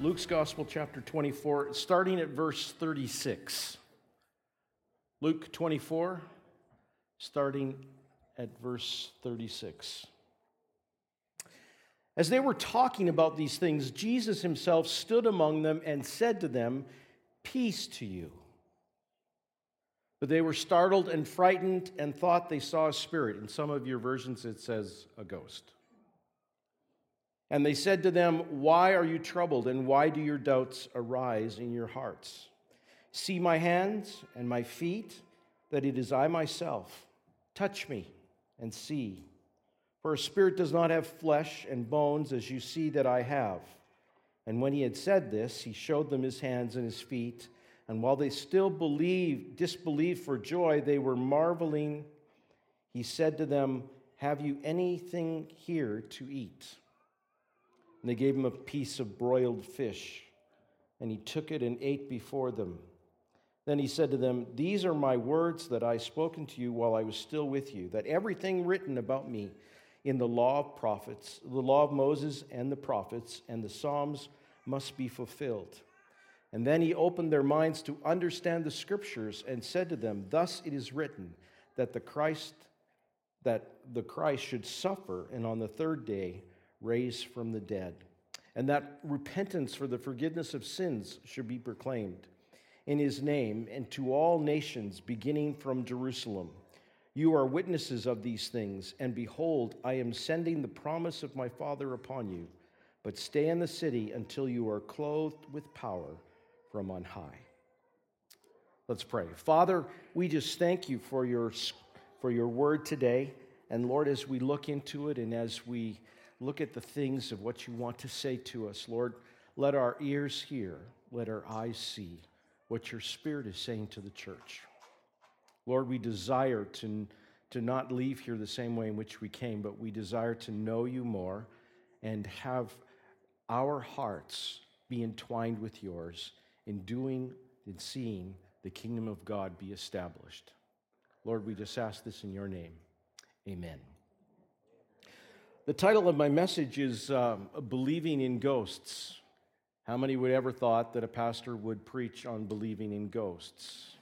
Luke's Gospel, chapter 24, starting at verse 36. Luke 24, starting at verse 36. As they were talking about these things, Jesus himself stood among them and said to them, Peace to you. But they were startled and frightened and thought they saw a spirit. In some of your versions, it says a ghost. And they said to them, Why are you troubled, and why do your doubts arise in your hearts? See my hands and my feet, that it is I myself. Touch me and see. For a spirit does not have flesh and bones, as you see that I have. And when he had said this, he showed them his hands and his feet. And while they still believed, disbelieved for joy, they were marveling. He said to them, Have you anything here to eat? And they gave him a piece of broiled fish, and he took it and ate before them. Then he said to them, These are my words that I spoken to you while I was still with you, that everything written about me in the law of prophets, the law of Moses and the prophets, and the Psalms must be fulfilled. And then he opened their minds to understand the scriptures and said to them, Thus it is written that the Christ that the Christ should suffer and on the third day raised from the dead, and that repentance for the forgiveness of sins should be proclaimed in his name and to all nations, beginning from Jerusalem. You are witnesses of these things, and behold, I am sending the promise of my Father upon you. But stay in the city until you are clothed with power from on high. Let's pray. Father, we just thank you for your, for your word today. And Lord, as we look into it and as we look at the things of what you want to say to us. Lord, let our ears hear, let our eyes see what your Spirit is saying to the church. Lord, we desire to, to not leave here the same way in which we came, but we desire to know you more and have our hearts be entwined with yours in doing and seeing the kingdom of God be established. Lord, we just ask this in your name. Amen. The title of my message is um, Believing in Ghosts. How many would ever thought that a pastor would preach on believing in ghosts?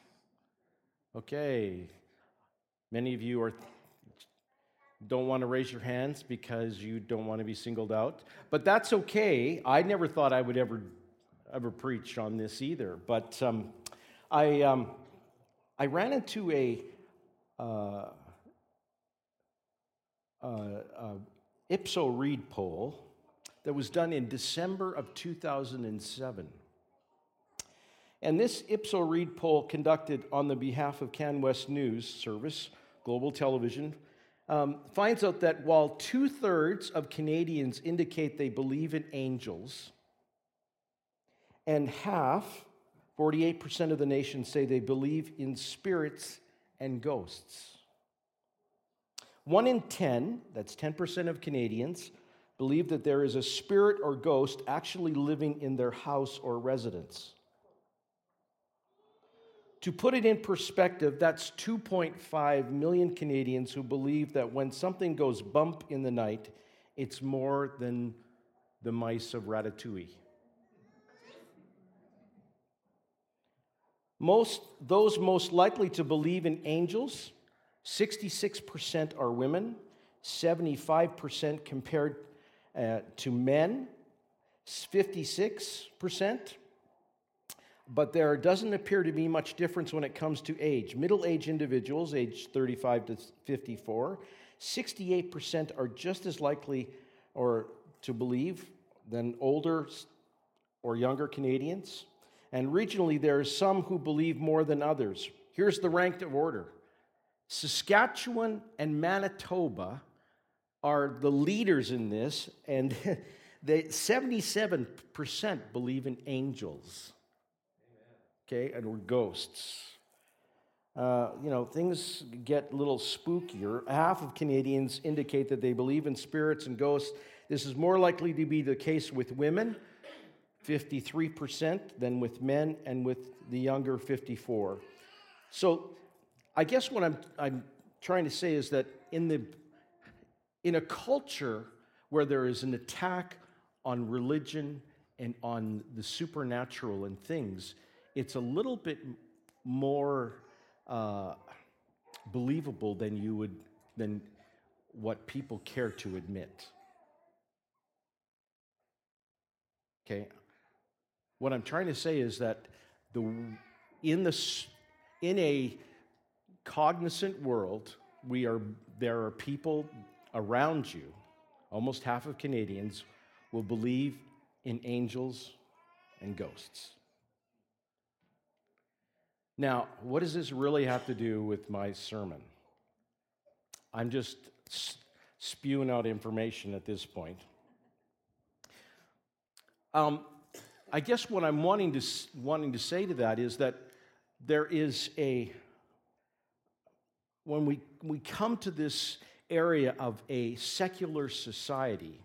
Okay. Many of you are don't want to raise your hands because you don't want to be singled out, but that's okay. I never thought I would ever ever preach on this either, but um, I um, I ran into a uh, uh, uh, Ipsos Reid poll that was done in December of 2007. And this Ipsos Reid poll, conducted on the behalf of CanWest News Service, Global Television, um, finds out that while two thirds of Canadians indicate they believe in angels, and half, 48% of the nation, say they believe in spirits and ghosts. One in 10, that's 10% of Canadians, believe that there is a spirit or ghost actually living in their house or residence. To put it in perspective, that's 2.5 million Canadians who believe that when something goes bump in the night, it's more than the mice of Ratatouille. Most, those most likely to believe in angels 66% are women, 75% compared uh, to men, 56%. But there doesn't appear to be much difference when it comes to age. Middle aged individuals, age 35 to 54, 68% are just as likely or to believe than older or younger Canadians. And regionally, there are some who believe more than others. Here's the ranked order Saskatchewan and Manitoba are the leaders in this, and they, 77% believe in angels, okay, and or ghosts. Uh, you know, things get a little spookier. Half of Canadians indicate that they believe in spirits and ghosts. This is more likely to be the case with women, 53%, than with men, and with the younger, 54. So I guess what I'm, I'm trying to say is that in, the, in a culture where there is an attack on religion and on the supernatural and things, it's a little bit more uh, believable than you would than what people care to admit. Okay, what I'm trying to say is that the in the in a cognizant world, we are there are people around you. Almost half of Canadians will believe in angels and ghosts. Now, what does this really have to do with my sermon? I'm just spewing out information at this point. Um, I guess what I'm wanting to, wanting to say to that is that there is a, when we, we come to this area of a secular society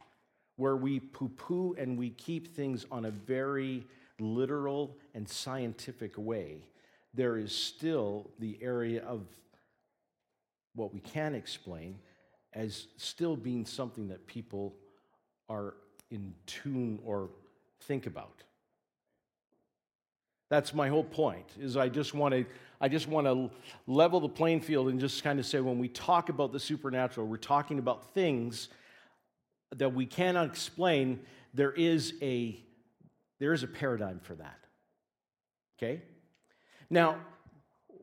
where we poo poo and we keep things on a very literal and scientific way, there is still the area of what we can explain as still being something that people are in tune or think about. That's my whole point. Is I just want to I just want to level the playing field and just kind of say when we talk about the supernatural, we're talking about things that we cannot explain. There is a there is a paradigm for that. Okay? Now,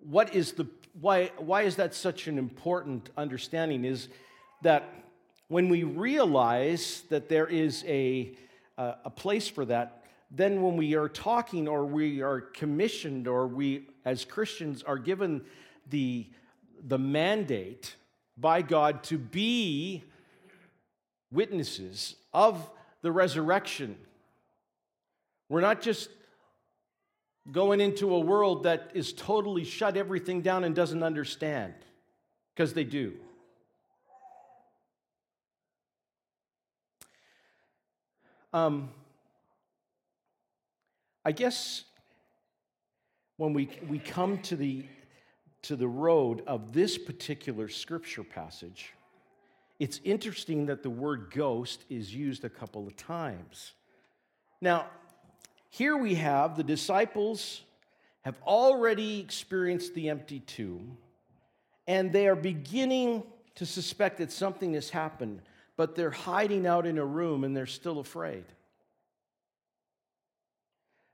what is the why why is that such an important understanding is that when we realize that there is a, a place for that, then when we are talking or we are commissioned or we as Christians are given the, the mandate by God to be witnesses of the resurrection, we're not just going into a world that is totally shut everything down and doesn't understand, because they do. Um, I guess when we, we come to the, to the road of this particular scripture passage, it's interesting that the word ghost is used a couple of times. Now, here we have the disciples have already experienced the empty tomb, and they are beginning to suspect that something has happened, but they're hiding out in a room and they're still afraid.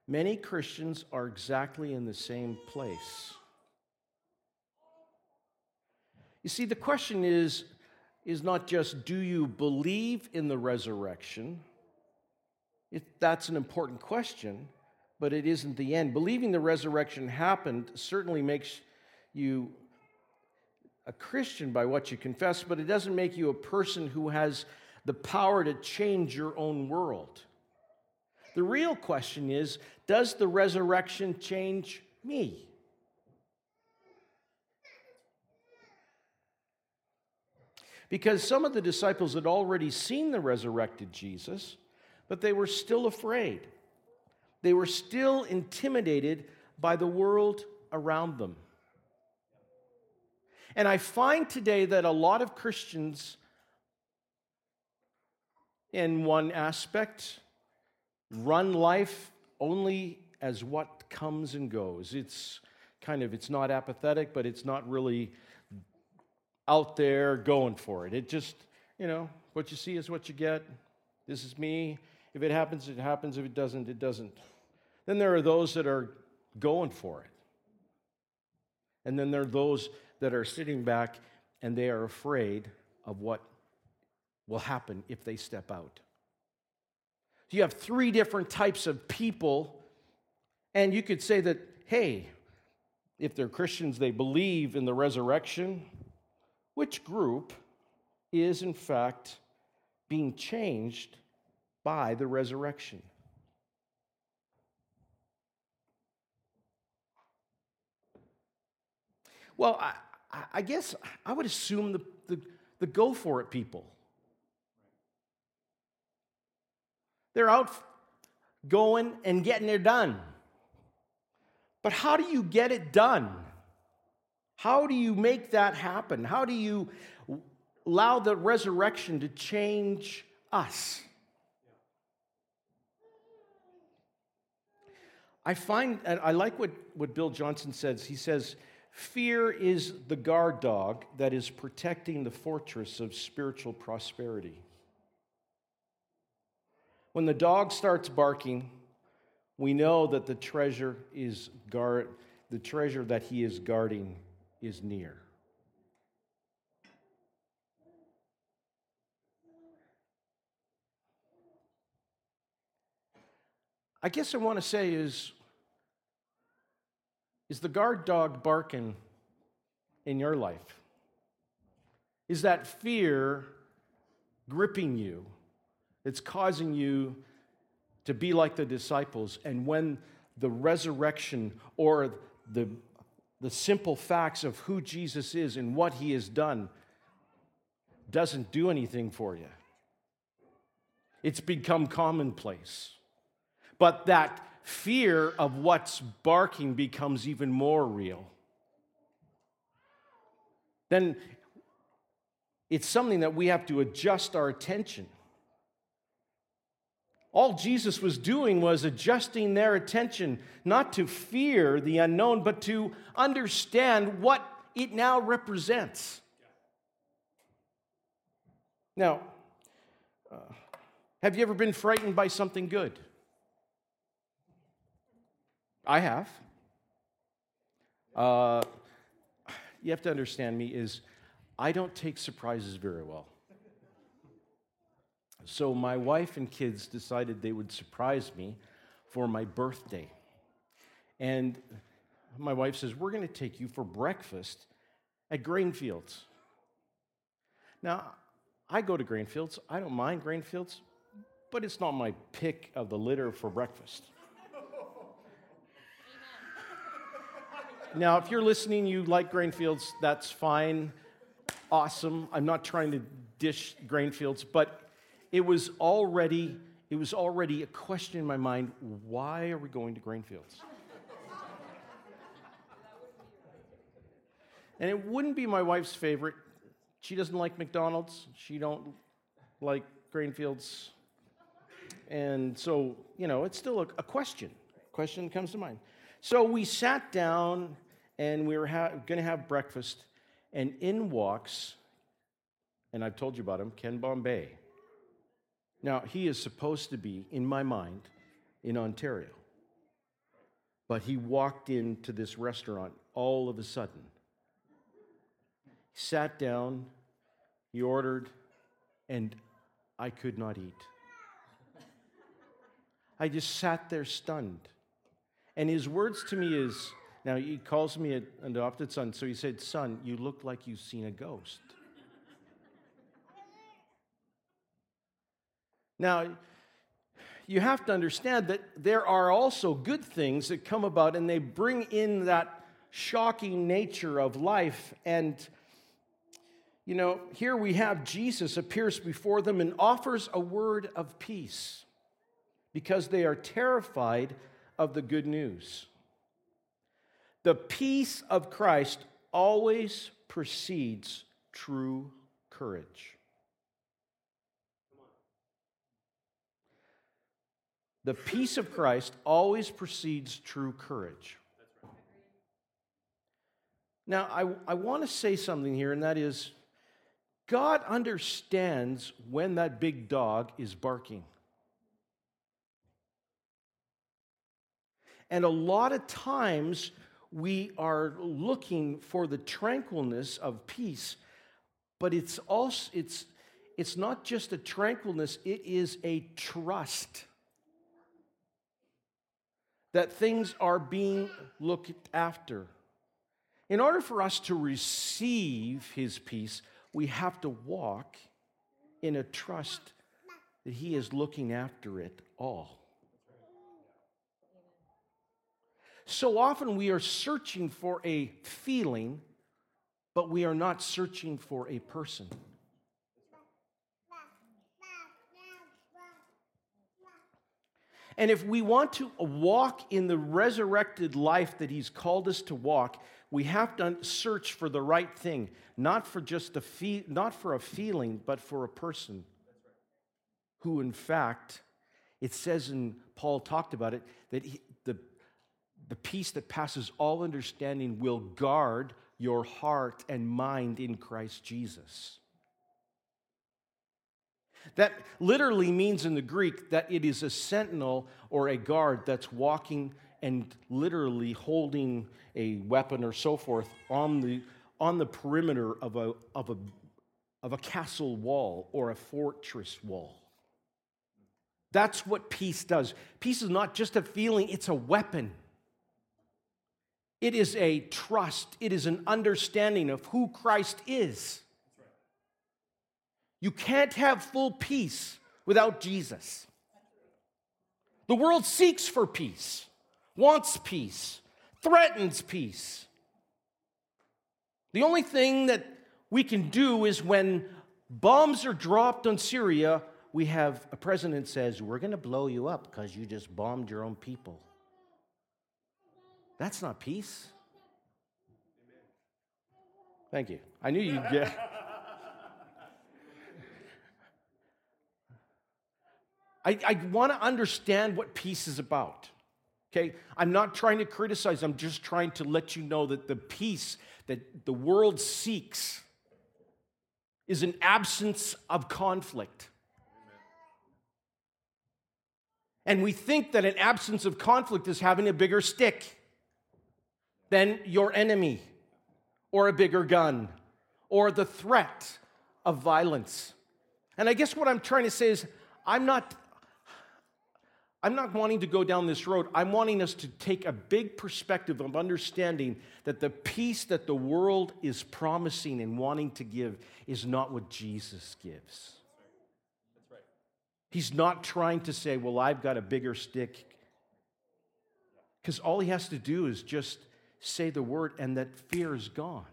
Many Christians are exactly in the same place. You see, the question is, is not just do you believe in the resurrection? It, that's an important question, but it isn't the end. Believing the resurrection happened certainly makes you a Christian by what you confess, but it doesn't make you a person who has the power to change your own world. The real question is Does the resurrection change me? Because some of the disciples had already seen the resurrected Jesus, but they were still afraid. They were still intimidated by the world around them. And I find today that a lot of Christians, in one aspect, run life only as what comes and goes. It's kind of, it's not apathetic, but it's not really out there going for it. It just, you know, what you see is what you get. This is me. If it happens, it happens. If it doesn't, it doesn't. Then there are those that are going for it. And then there are those that are sitting back and they are afraid of what will happen if they step out. You have three different types of people, and you could say that, hey, if they're Christians, they believe in the resurrection. Which group is, in fact, being changed by the resurrection? Well, I, I guess I would assume the, the, the go for it people. They're out going and getting it done. But how do you get it done? How do you make that happen? How do you allow the resurrection to change us? I find, I like what, what Bill Johnson says. He says, Fear is the guard dog that is protecting the fortress of spiritual prosperity. When the dog starts barking, we know that the treasure is guard, the treasure that he is guarding is near. I guess I want to say is is the guard dog barking in your life? Is that fear gripping you? It's causing you to be like the disciples. And when the resurrection or the, the simple facts of who Jesus is and what he has done doesn't do anything for you, it's become commonplace. But that fear of what's barking becomes even more real. Then it's something that we have to adjust our attention. All Jesus was doing was adjusting their attention, not to fear the unknown, but to understand what it now represents. Now, uh, have you ever been frightened by something good? I have. Uh, you have to understand me is I don't take surprises very well. So my wife and kids decided they would surprise me for my birthday. And my wife says, We're going to take you for breakfast at Grainfields. Now, I go to Grainfields. I don't mind Grainfields, but it's not my pick of the litter for breakfast. Now, if you're listening, you like Grainfields, that's fine. Awesome. I'm not trying to dish Grainfields, but it was already it was already a question in my mind, why are we going to Grainfields? and it wouldn't be my wife's favorite. She doesn't like McDonald's. She don't like Grainfields. And so, you know, it's still a, a question. Question comes to mind. So we sat down and we were ha- going to have breakfast, and in walks, and I've told you about him, Ken Bombay. Now, he is supposed to be, in my mind, in Ontario. But he walked into this restaurant all of a sudden. He sat down, he ordered, and I could not eat. I just sat there stunned. And his words to me is, now, he calls me an adopted son, so he said, Son, you look like you've seen a ghost. Now, you have to understand that there are also good things that come about and they bring in that shocking nature of life. And, you know, here we have Jesus appears before them and offers a word of peace because they are terrified of the good news. The peace of Christ always precedes true courage. The peace of Christ always precedes true courage. Now, I, I want to say something here, and that is God understands when that big dog is barking. And a lot of times, we are looking for the tranquilness of peace, but it's also it's it's not just a tranquilness, it is a trust that things are being looked after. In order for us to receive his peace, we have to walk in a trust that he is looking after it all. So often we are searching for a feeling, but we are not searching for a person. And if we want to walk in the resurrected life that He's called us to walk, we have to search for the right thing, not for just a fe- not for a feeling, but for a person who, in fact, it says, and Paul talked about it, that he, the the peace that passes all understanding will guard your heart and mind in Christ Jesus. That literally means in the Greek that it is a sentinel or a guard that's walking and literally holding a weapon or so forth on the, on the perimeter of a, of, a, of a castle wall or a fortress wall. That's what peace does. Peace is not just a feeling, it's a weapon. It is a trust, it is an understanding of who Christ is. You can't have full peace without Jesus. The world seeks for peace, wants peace, threatens peace. The only thing that we can do is when bombs are dropped on Syria, we have a president says, We're going to blow you up because you just bombed your own people. That's not peace. Thank you. I knew you'd get. I, I want to understand what peace is about. Okay? I'm not trying to criticize, I'm just trying to let you know that the peace that the world seeks is an absence of conflict. And we think that an absence of conflict is having a bigger stick than your enemy, or a bigger gun, or the threat of violence. And I guess what I'm trying to say is, I'm not I'm not wanting to go down this road. I'm wanting us to take a big perspective of understanding that the peace that the world is promising and wanting to give is not what Jesus gives. That's right. He's not trying to say, Well, I've got a bigger stick. Because all he has to do is just say the word, and that fear is gone.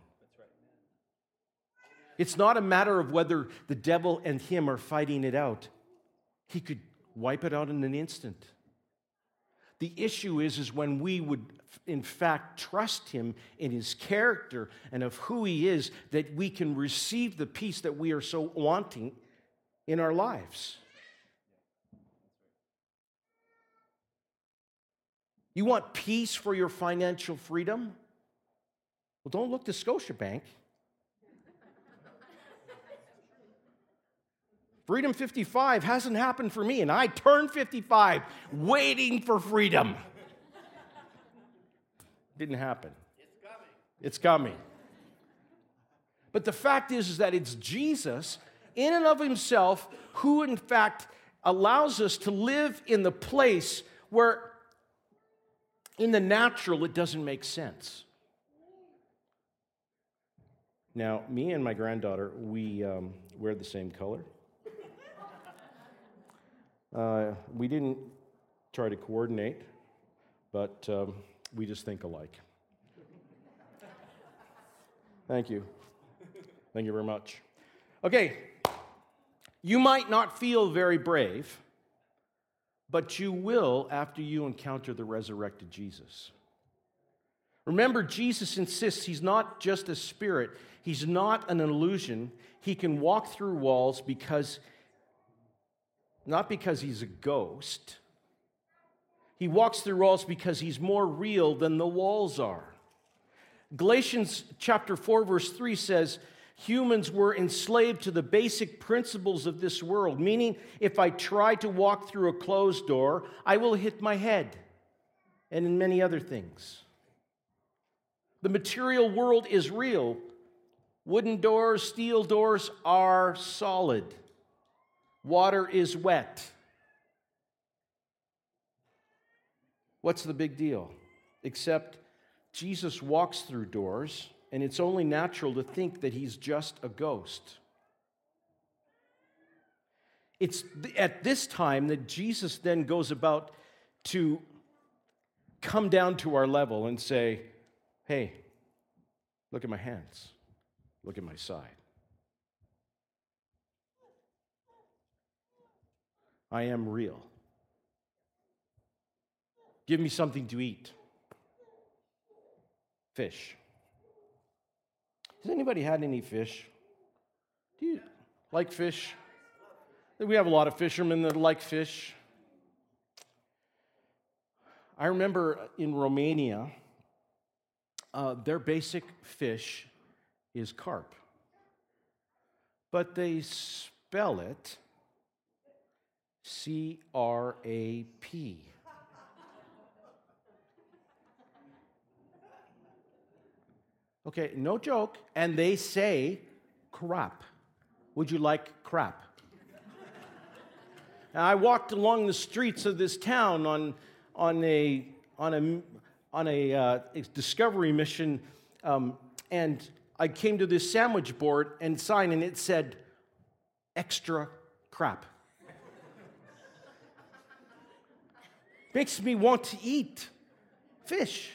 It's not a matter of whether the devil and him are fighting it out. He could wipe it out in an instant. The issue is, is when we would, in fact, trust him in his character and of who he is, that we can receive the peace that we are so wanting in our lives. You want peace for your financial freedom? Well, don't look to Scotiabank. Freedom 55 hasn't happened for me, and I turned 55 waiting for freedom. Didn't happen. It's coming. It's coming. But the fact is, is that it's Jesus in and of himself who, in fact, allows us to live in the place where, in the natural, it doesn't make sense. Now, me and my granddaughter, we um, wear the same color. Uh, we didn't try to coordinate, but um, we just think alike. Thank you. Thank you very much. Okay, you might not feel very brave, but you will after you encounter the resurrected Jesus. Remember, Jesus insists he's not just a spirit, he's not an illusion. He can walk through walls because not because he's a ghost. He walks through walls because he's more real than the walls are. Galatians chapter 4 verse 3 says, humans were enslaved to the basic principles of this world, meaning if I try to walk through a closed door, I will hit my head, and in many other things. The material world is real. Wooden doors, steel doors are solid. Water is wet. What's the big deal? Except Jesus walks through doors, and it's only natural to think that he's just a ghost. It's at this time that Jesus then goes about to come down to our level and say, Hey, look at my hands, look at my side. I am real. Give me something to eat. Fish. Has anybody had any fish? Do you like fish? We have a lot of fishermen that like fish. I remember in Romania, uh, their basic fish is carp, but they spell it C R A P. Okay, no joke. And they say crap. Would you like crap? and I walked along the streets of this town on, on a, on a, on a uh, discovery mission, um, and I came to this sandwich board and sign, and it said, extra crap. Makes me want to eat fish.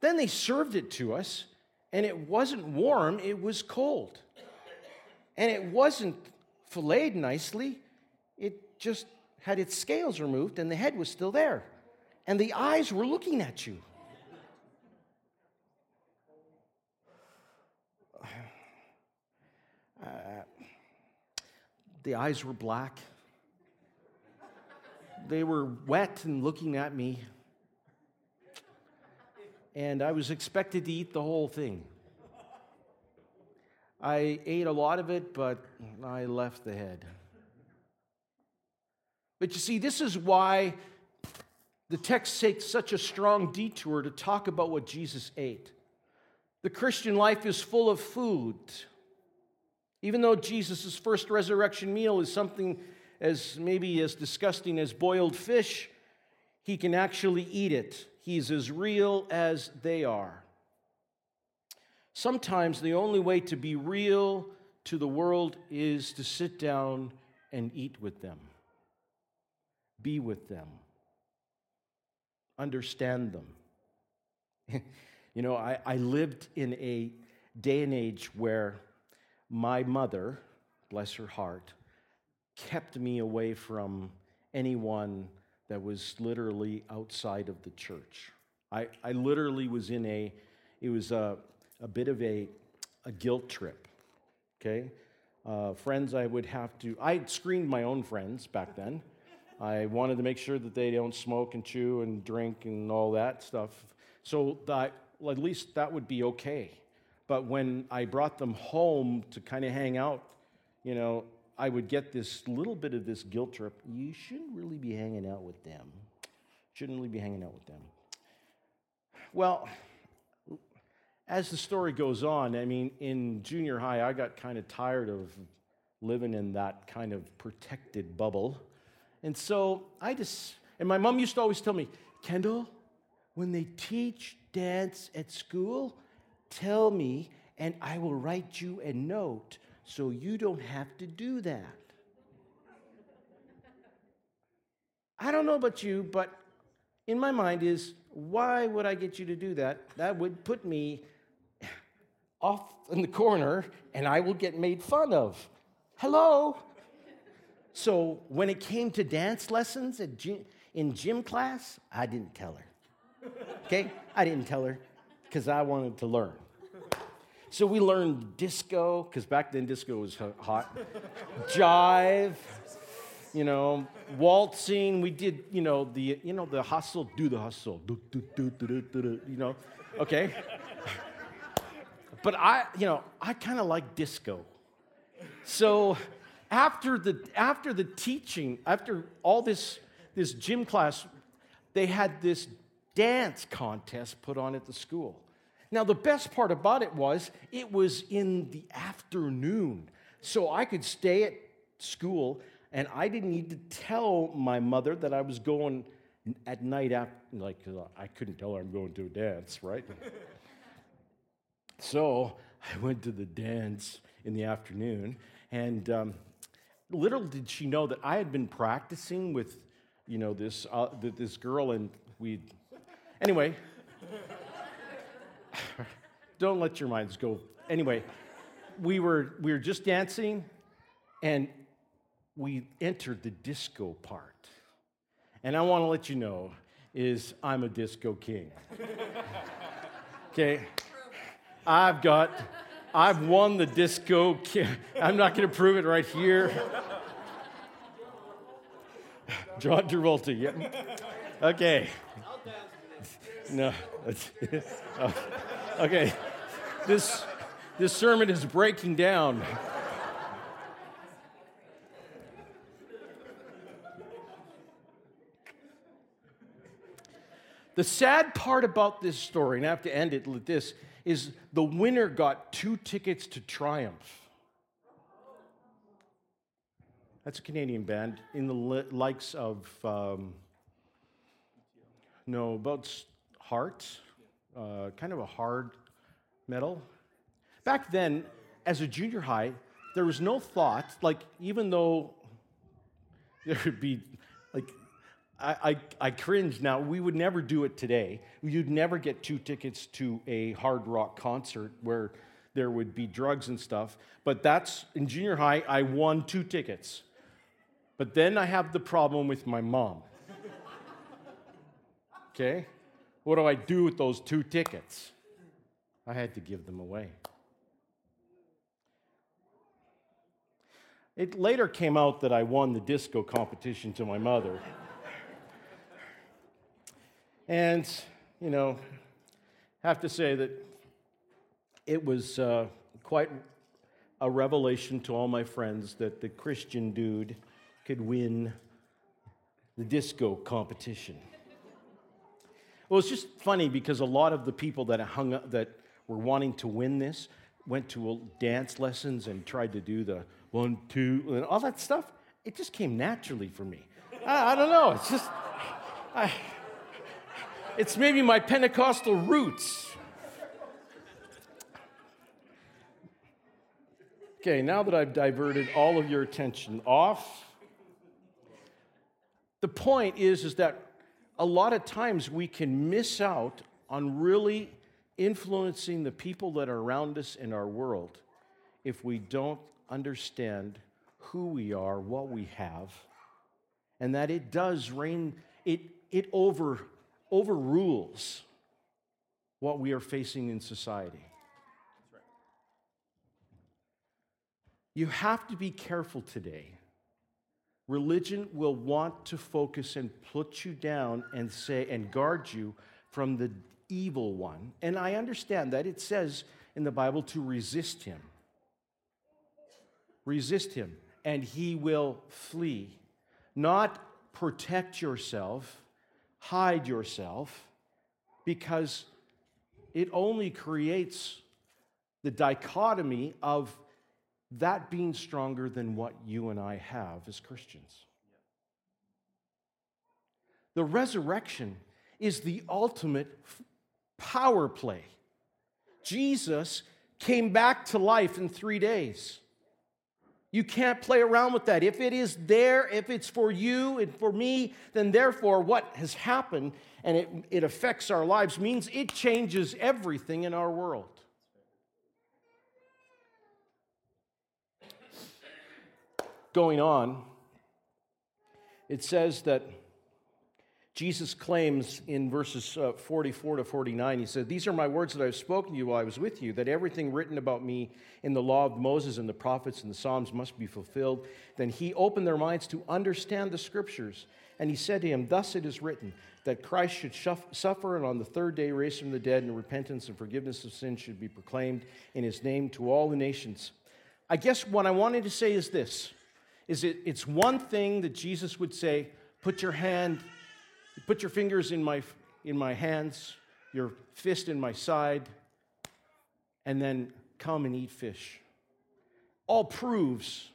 Then they served it to us, and it wasn't warm, it was cold. And it wasn't filleted nicely, it just had its scales removed, and the head was still there. And the eyes were looking at you. Uh, the eyes were black. They were wet and looking at me and I was expected to eat the whole thing. I ate a lot of it, but I left the head. But you see, this is why the text takes such a strong detour to talk about what Jesus ate. The Christian life is full of food. Even though Jesus' first resurrection meal is something as maybe as disgusting as boiled fish, he can actually eat it. He's as real as they are. Sometimes the only way to be real to the world is to sit down and eat with them, be with them, understand them. you know, I, I lived in a day and age where my mother, bless her heart, kept me away from anyone that was literally outside of the church. I, I literally was in a, it was a, a bit of a, a guilt trip, okay? Uh, friends, I would have to, I screened my own friends back then. I wanted to make sure that they don't smoke and chew and drink and all that stuff. So that, well, at least that would be okay. But when I brought them home to kind of hang out, you know, I would get this little bit of this guilt trip. You shouldn't really be hanging out with them. Shouldn't really be hanging out with them. Well, as the story goes on, I mean, in junior high, I got kind of tired of living in that kind of protected bubble. And so I just, and my mom used to always tell me, Kendall, when they teach dance at school, tell me and I will write you a note so you don't have to do that. I don't know about you, but in my mind is why would I get you to do that? That would put me off in the corner and I will get made fun of. Hello? So when it came to dance lessons gym, in gym class, I didn't tell her. Okay? I didn't tell her because I wanted to learn. So we learned disco, because back then disco was hot, jive, you know, waltzing. We did, you know, the, you know, the hustle, do the hustle, do, do, do, do, do, do, you know, okay? But I, you know, I kind of like disco. So after the, after the teaching, after all this, this gym class, they had this dance contest put on at the school. Now, the best part about it was it was in the afternoon. So I could stay at school and I didn't need to tell my mother that I was going at night after, like, I couldn't tell her I'm going to a dance, right? so I went to the dance in the afternoon, and um, little did she know that I had been practicing with, you know, this, uh, this girl, and we, anyway. Don't let your minds go. Anyway, we were, we were just dancing and we entered the disco part. And I want to let you know is I'm a disco king. okay? I've got I've won the disco king. I'm not going to prove it right here. John Travolta, yeah. Okay. No. okay. This, this sermon is breaking down. The sad part about this story, and I have to end it with this, is the winner got two tickets to Triumph. That's a Canadian band in the likes of, um, no, about Heart, uh, kind of a hard metal. Back then, as a junior high, there was no thought, like, even though there would be, like, I, I, I cringe now. We would never do it today. You'd never get two tickets to a hard rock concert where there would be drugs and stuff. But that's in junior high, I won two tickets. But then I have the problem with my mom. Okay? What do I do with those two tickets? I had to give them away. It later came out that I won the disco competition to my mother. and, you know, have to say that it was uh, quite a revelation to all my friends that the Christian dude could win the disco competition. Well, it's just funny because a lot of the people that hung up, that were wanting to win this went to uh, dance lessons and tried to do the one, two, and all that stuff. It just came naturally for me. I, I don't know. It's just, I, it's maybe my Pentecostal roots. Okay, now that I've diverted all of your attention off the point is, is that a lot of times we can miss out on really influencing the people that are around us in our world if we don't understand who we are, what we have, and that it does reign, it, it over, overrules what we are facing in society. You have to be careful today religion will want to focus and put you down and say and guard you from the evil one. And I understand that it says in the Bible to resist him. Resist him, and he will flee. Not protect yourself, hide yourself, because it only creates the dichotomy of that being stronger than what you and I have as Christians. The resurrection is the ultimate power play. Jesus came back to life in three days. You can't play around with that. If it is there, if it's for you and for me, then therefore what has happened and it, it affects our lives means it changes everything in our world. Going on, it says that Jesus claims in verses uh, 44 to 49, he said, These are my words that I've spoken to you while I was with you, that everything written about me in the law of Moses and the prophets and the Psalms must be fulfilled. Then he opened their minds to understand the scriptures. And he said to him, Thus it is written, that Christ should suffer and on the third day raise from the dead, and repentance and forgiveness of sins should be proclaimed in his name to all the nations. I guess what I wanted to say is this is it, it's one thing that Jesus would say, put your hand, put your fingers in my, in my hands, your fist in my side, and then come and eat fish. All proves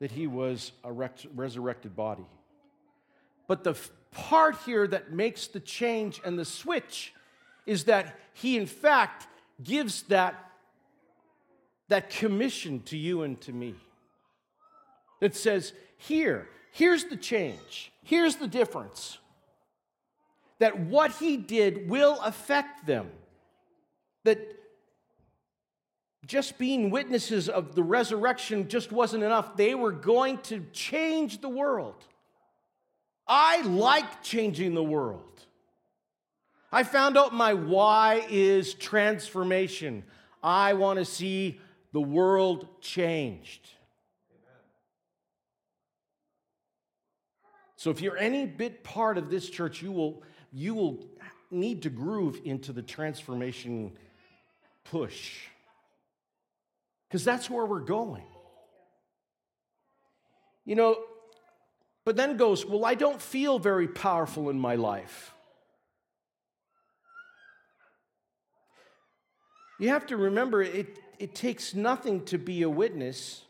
that he was a resurrected body. But the part here that makes the change and the switch is that he, in fact, gives that, that commission to you and to me that says, here, here's the change, here's the difference. That what he did will affect them. That just being witnesses of the resurrection just wasn't enough. They were going to change the world. I like changing the world. I found out my why is transformation. I want to see the world changed. So if you're any bit part of this church, you will, you will need to groove into the transformation push. Because that's where we're going. You know, but then goes, Well, I don't feel very powerful in my life. You have to remember, it, it takes nothing to be a witness.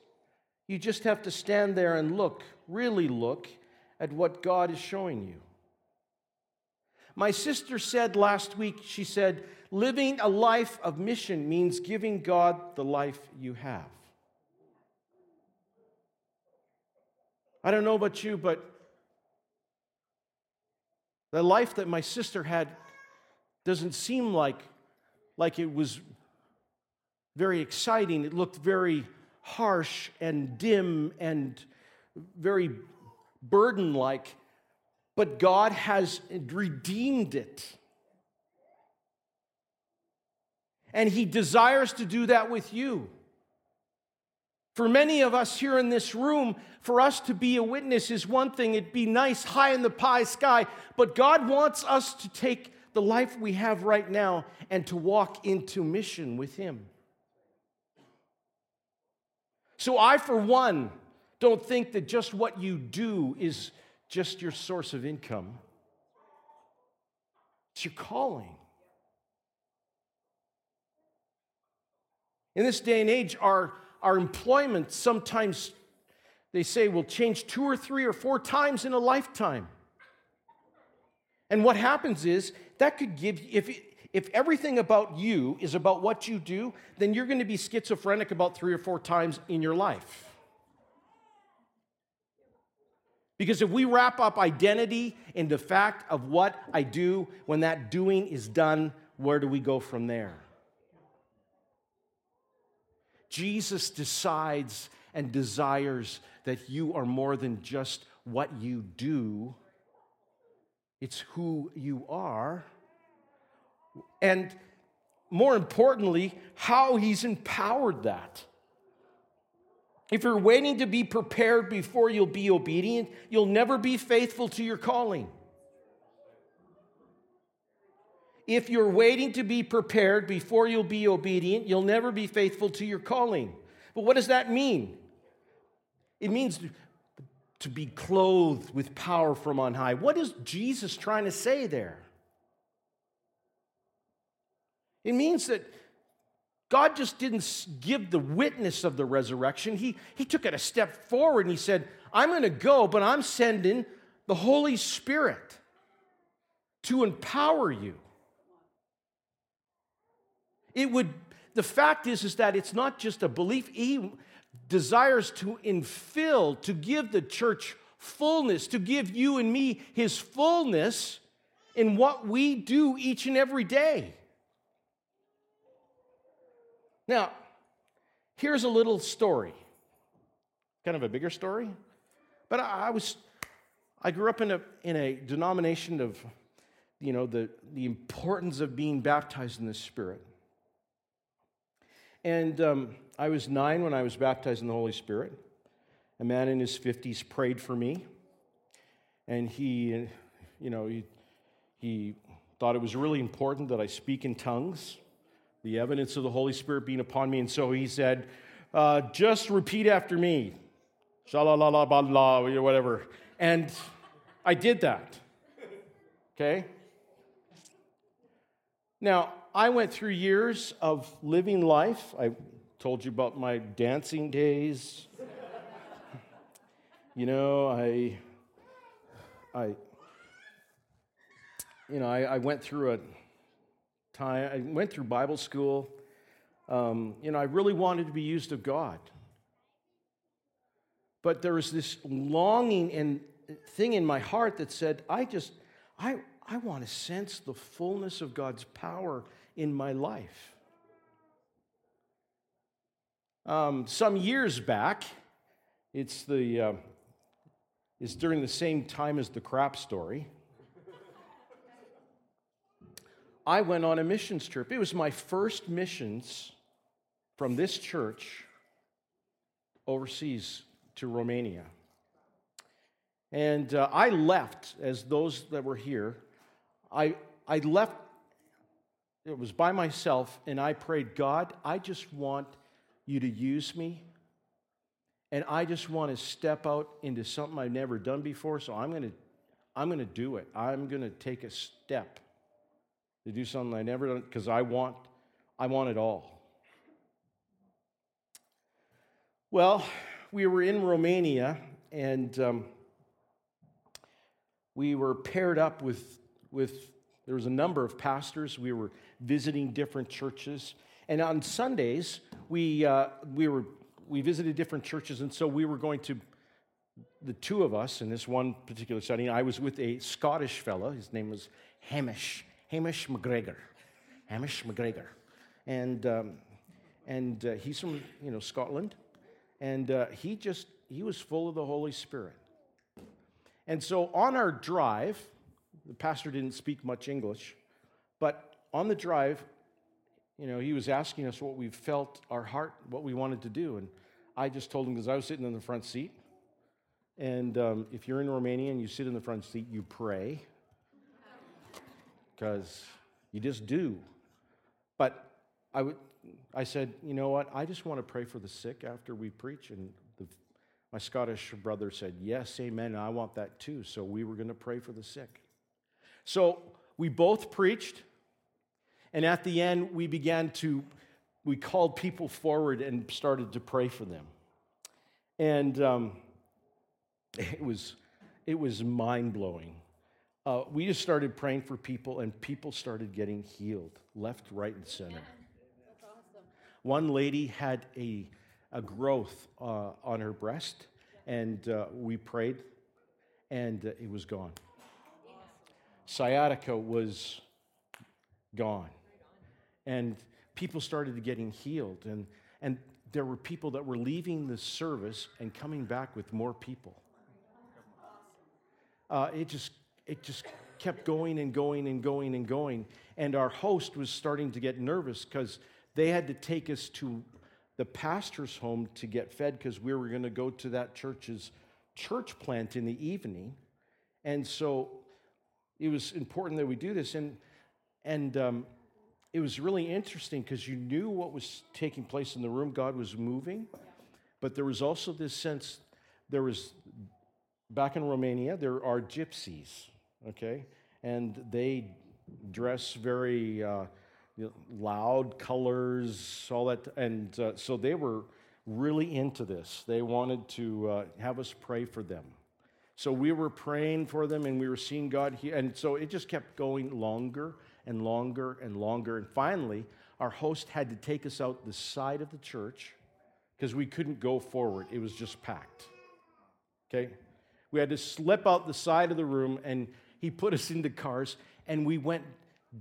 You just have to stand there and look, really look, at what God is showing you. My sister said last week, she said, living a life of mission means giving God the life you have. I don't know about you, but the life that my sister had doesn't seem like, like it was very exciting. It looked very harsh and dim and very burden like, but God has redeemed it. And He desires to do that with you. For many of us here in this room, for us to be a witness is one thing. It'd be nice high in the pie sky, but God wants us to take the life we have right now and to walk into mission with Him. So, I, for one, don't think that just what you do is just your source of income, it's your calling. In this day and age, our our employment sometimes, they say, will change two or three or four times in a lifetime. And what happens is that could give, if, if everything about you is about what you do, then you're going to be schizophrenic about three or four times in your life. Because if we wrap up identity in the fact of what I do, when that doing is done, where do we go from there? Jesus decides and desires that you are more than just what you do, it's who you are. And more importantly, how he's empowered that. If you're waiting to be prepared before you'll be obedient, you'll never be faithful to your calling. If you're waiting to be prepared before you'll be obedient, you'll never be faithful to your calling. But what does that mean? It means to be clothed with power from on high. What is Jesus trying to say there? It means that God just didn't give the witness of the resurrection. He, he took it a step forward and he said, I'm going to go, but I'm sending the Holy Spirit to empower you. It would, the fact is, is that it's not just a belief. He desires to infill, to give the church fullness, to give you and me his fullness in what we do each and every day. Now, here's a little story, kind of a bigger story, but I, I was, I grew up in a, in a denomination of, you know, the, the importance of being baptized in the Spirit. And um, I was nine when I was baptized in the Holy Spirit. A man in his 50s prayed for me. And he, you know, he, he thought it was really important that I speak in tongues, the evidence of the Holy Spirit being upon me. And so he said, uh, just repeat after me. Shalalala, or whatever. And I did that. Okay? Now, I went through years of living life. I told you about my dancing days. you know, I, I, you know, I, I, went through a time. I went through Bible school. Um, you know, I really wanted to be used of God. But there was this longing and thing in my heart that said, I just, I, I want to sense the fullness of God's power in my life. Um, some years back, it's, the, uh, it's during the same time as the crap story. I went on a missions trip. It was my first missions from this church overseas to Romania. And uh, I left, as those that were here, I, I left, it was by myself, and I prayed, God, I just want you to use me. And I just want to step out into something I've never done before. So I'm going to, I'm going to do it. I'm going to take a step to do something I never done because I want, I want it all. Well, we were in Romania and um, we were paired up with, with, there was a number of pastors. We were visiting different churches. And on Sundays, we, uh, we, were, we visited different churches. And so we were going to, the two of us in this one particular study, I was with a Scottish fellow. His name was Hamish, Hamish McGregor. Hamish McGregor. And, um, and uh, he's from, you know, Scotland. And uh, he just, he was full of the Holy Spirit. And so on our drive, the pastor didn't speak much English, but on the drive, you know, he was asking us what we felt, our heart, what we wanted to do. And I just told him because I was sitting in the front seat. And um, if you're in Romania and you sit in the front seat, you pray because you just do. But I would, I said, you know what? I just want to pray for the sick after we preach. And the, my Scottish brother said, yes, amen. I want that too. So we were going to pray for the sick. So we both preached. And at the end, we began to, we called people forward and started to pray for them. And um, it was, it was mind blowing. Uh, we just started praying for people, and people started getting healed left, right, and center. One lady had a, a growth uh, on her breast, and uh, we prayed, and uh, it was gone. Sciatica was gone. And people started getting healed, and, and there were people that were leaving the service and coming back with more people. Uh, it just it just kept going and going and going and going. And our host was starting to get nervous because they had to take us to the pastor's home to get fed because we were going to go to that church's church plant in the evening. And so it was important that we do this. And, and um, it was really interesting because you knew what was taking place in the room. God was moving. But there was also this sense there was, back in Romania, there are gypsies, okay? And they dress very. Uh, loud colors, all that. And uh, so they were really into this. They wanted to uh, have us pray for them. So we were praying for them and we were seeing God here. And so it just kept going longer and longer and longer. And finally, our host had to take us out the side of the church because we couldn't go forward. It was just packed. Okay? We had to slip out the side of the room and he put us into cars and we went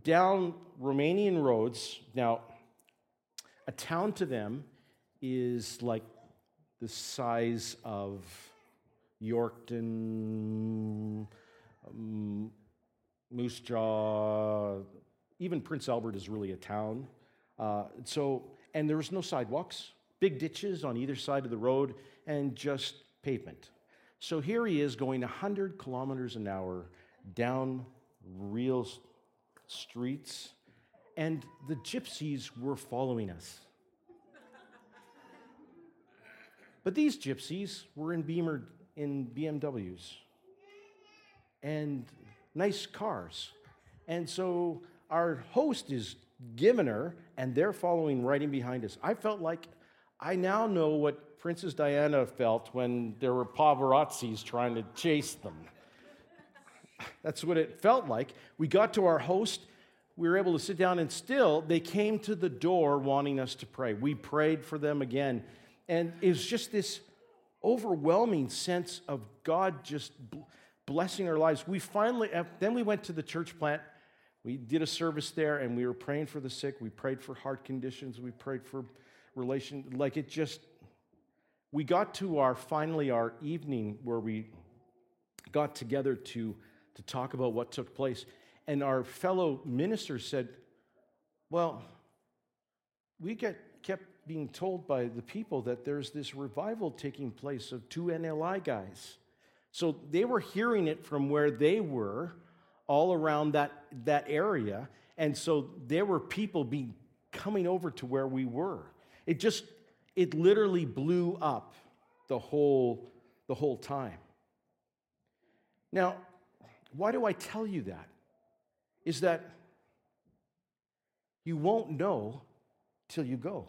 down Romanian roads. Now, a town to them is like the size of Yorkton, um, Moose Jaw, even Prince Albert is really a town. Uh, so, and there was no sidewalks, big ditches on either side of the road, and just pavement. So here he is going 100 kilometers an hour down real streets, and the gypsies were following us. But these gypsies were in Beamer in BMWs and nice cars. And so our host is giving her, and they're following right in behind us. I felt like I now know what Princess Diana felt when there were paparazzis trying to chase them. That's what it felt like. We got to our host. We were able to sit down, and still, they came to the door wanting us to pray. We prayed for them again. And it was just this overwhelming sense of God just blessing our lives. We finally, uh, then we went to the church plant. We did a service there, and we were praying for the sick. We prayed for heart conditions. We prayed for relation. Like it just, we got to our finally our evening where we got together to to talk about what took place. And our fellow ministers said, Well, we get, kept being told by the people that there's this revival taking place of two NLI guys. So they were hearing it from where they were all around that, that area. And so there were people being coming over to where we were. It just, it literally blew up the whole, the whole time. Now, why do I tell you that? Is that you won't know till you go.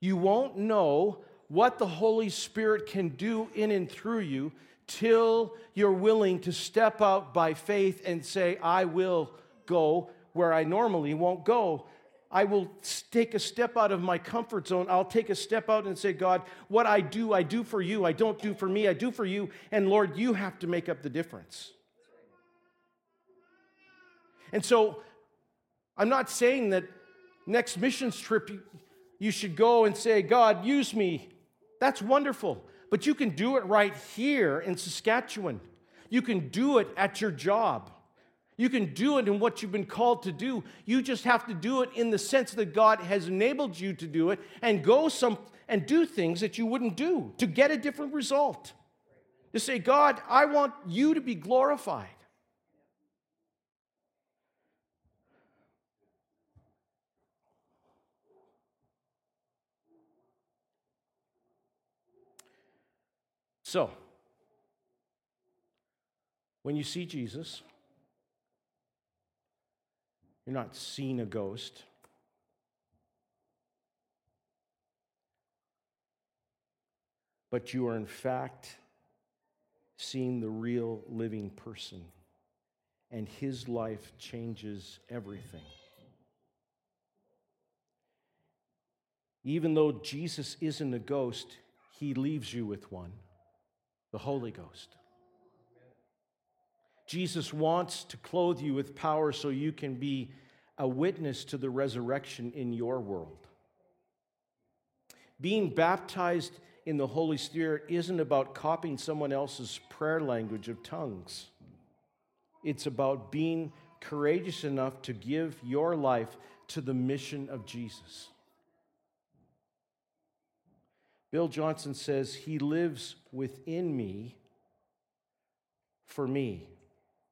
You won't know what the Holy Spirit can do in and through you till you're willing to step out by faith and say, I will go where I normally won't go. I will take a step out of my comfort zone. I'll take a step out and say, God, what I do, I do for you. I don't do for me, I do for you. And Lord, you have to make up the difference. And so I'm not saying that next missions trip you should go and say, God, use me. That's wonderful. But you can do it right here in Saskatchewan. You can do it at your job. You can do it in what you've been called to do. You just have to do it in the sense that God has enabled you to do it and go some and do things that you wouldn't do to get a different result. To say, God, I want you to be glorified. So, when you see Jesus, you're not seeing a ghost. But you are, in fact, seeing the real living person. And his life changes everything. Even though Jesus isn't a ghost, he leaves you with one the Holy Ghost. Jesus wants to clothe you with power so you can be a witness to the resurrection in your world. Being baptized in the Holy Spirit isn't about copying someone else's prayer language of tongues. It's about being courageous enough to give your life to the mission of Jesus. Bill Johnson says, He lives within me for me,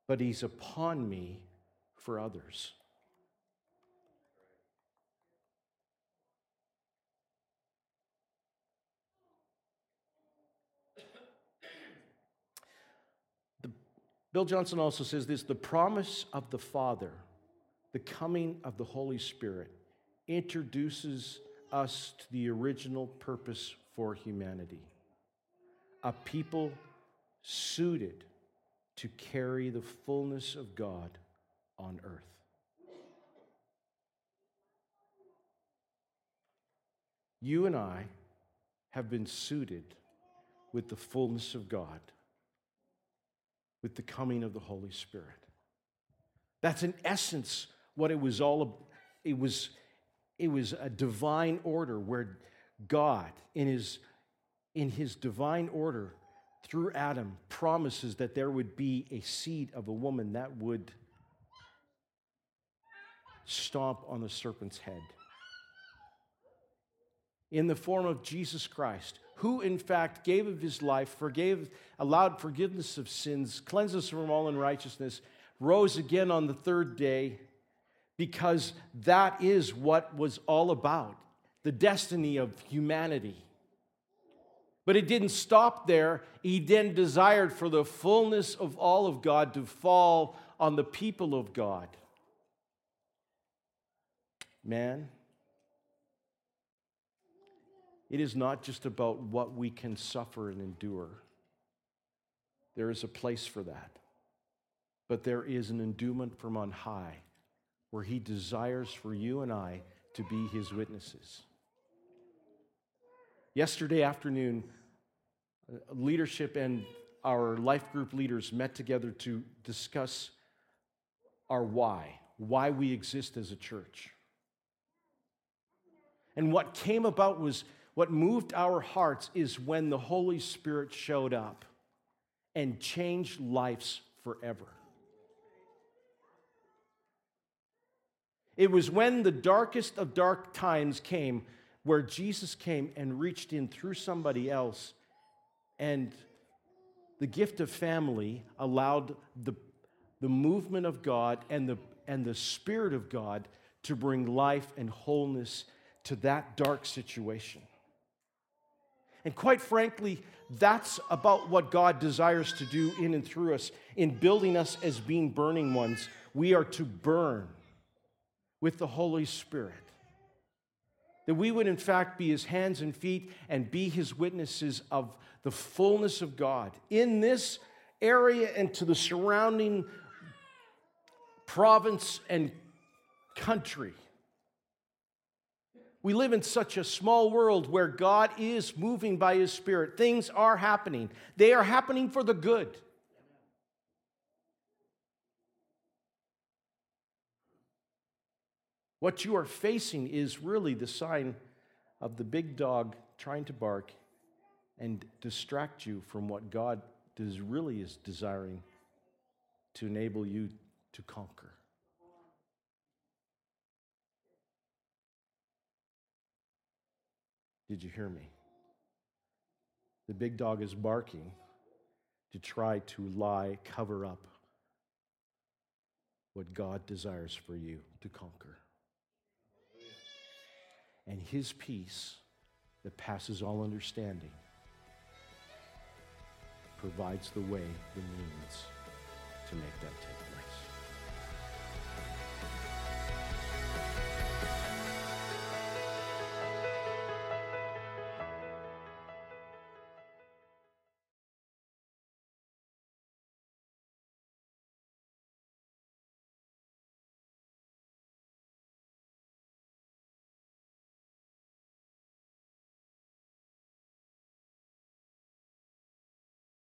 but He's upon me for others. The, Bill Johnson also says this the promise of the Father, the coming of the Holy Spirit, introduces us to the original purpose for humanity. A people suited to carry the fullness of God on earth. You and I have been suited with the fullness of God, with the coming of the Holy Spirit. That's in essence what it was all it was it was a divine order where God, in his, in his divine order, through Adam, promises that there would be a seed of a woman that would stomp on the serpent's head. In the form of Jesus Christ, who in fact gave of his life, forgave, allowed forgiveness of sins, cleansed us from all unrighteousness, rose again on the third day, because that is what was all about the destiny of humanity. But it didn't stop there. He then desired for the fullness of all of God to fall on the people of God. Man, it is not just about what we can suffer and endure. There is a place for that. But there is an endowment from on high where He desires for you and I to be His witnesses. Yesterday afternoon, uh, leadership and our life group leaders met together to discuss our why, why we exist as a church. And what came about was what moved our hearts is when the Holy Spirit showed up and changed lives forever. It was when the darkest of dark times came where Jesus came and reached in through somebody else, and the gift of family allowed the, the movement of God and the, and the Spirit of God to bring life and wholeness to that dark situation. And quite frankly, that's about what God desires to do in and through us in building us as being burning ones. We are to burn with the Holy Spirit. That we would, in fact, be his hands and feet and be his witnesses of the fullness of God in this area and to the surrounding province and country. We live in such a small world where God is moving by His Spirit. Things are happening, they are happening for the good. What you are facing is really the sign of the big dog trying to bark and distract you from what God really is desiring to enable you to conquer. Did you hear me? The big dog is barking to try to lie, cover up what God desires for you to conquer. And his peace that passes all understanding provides the way, the means to make that take place.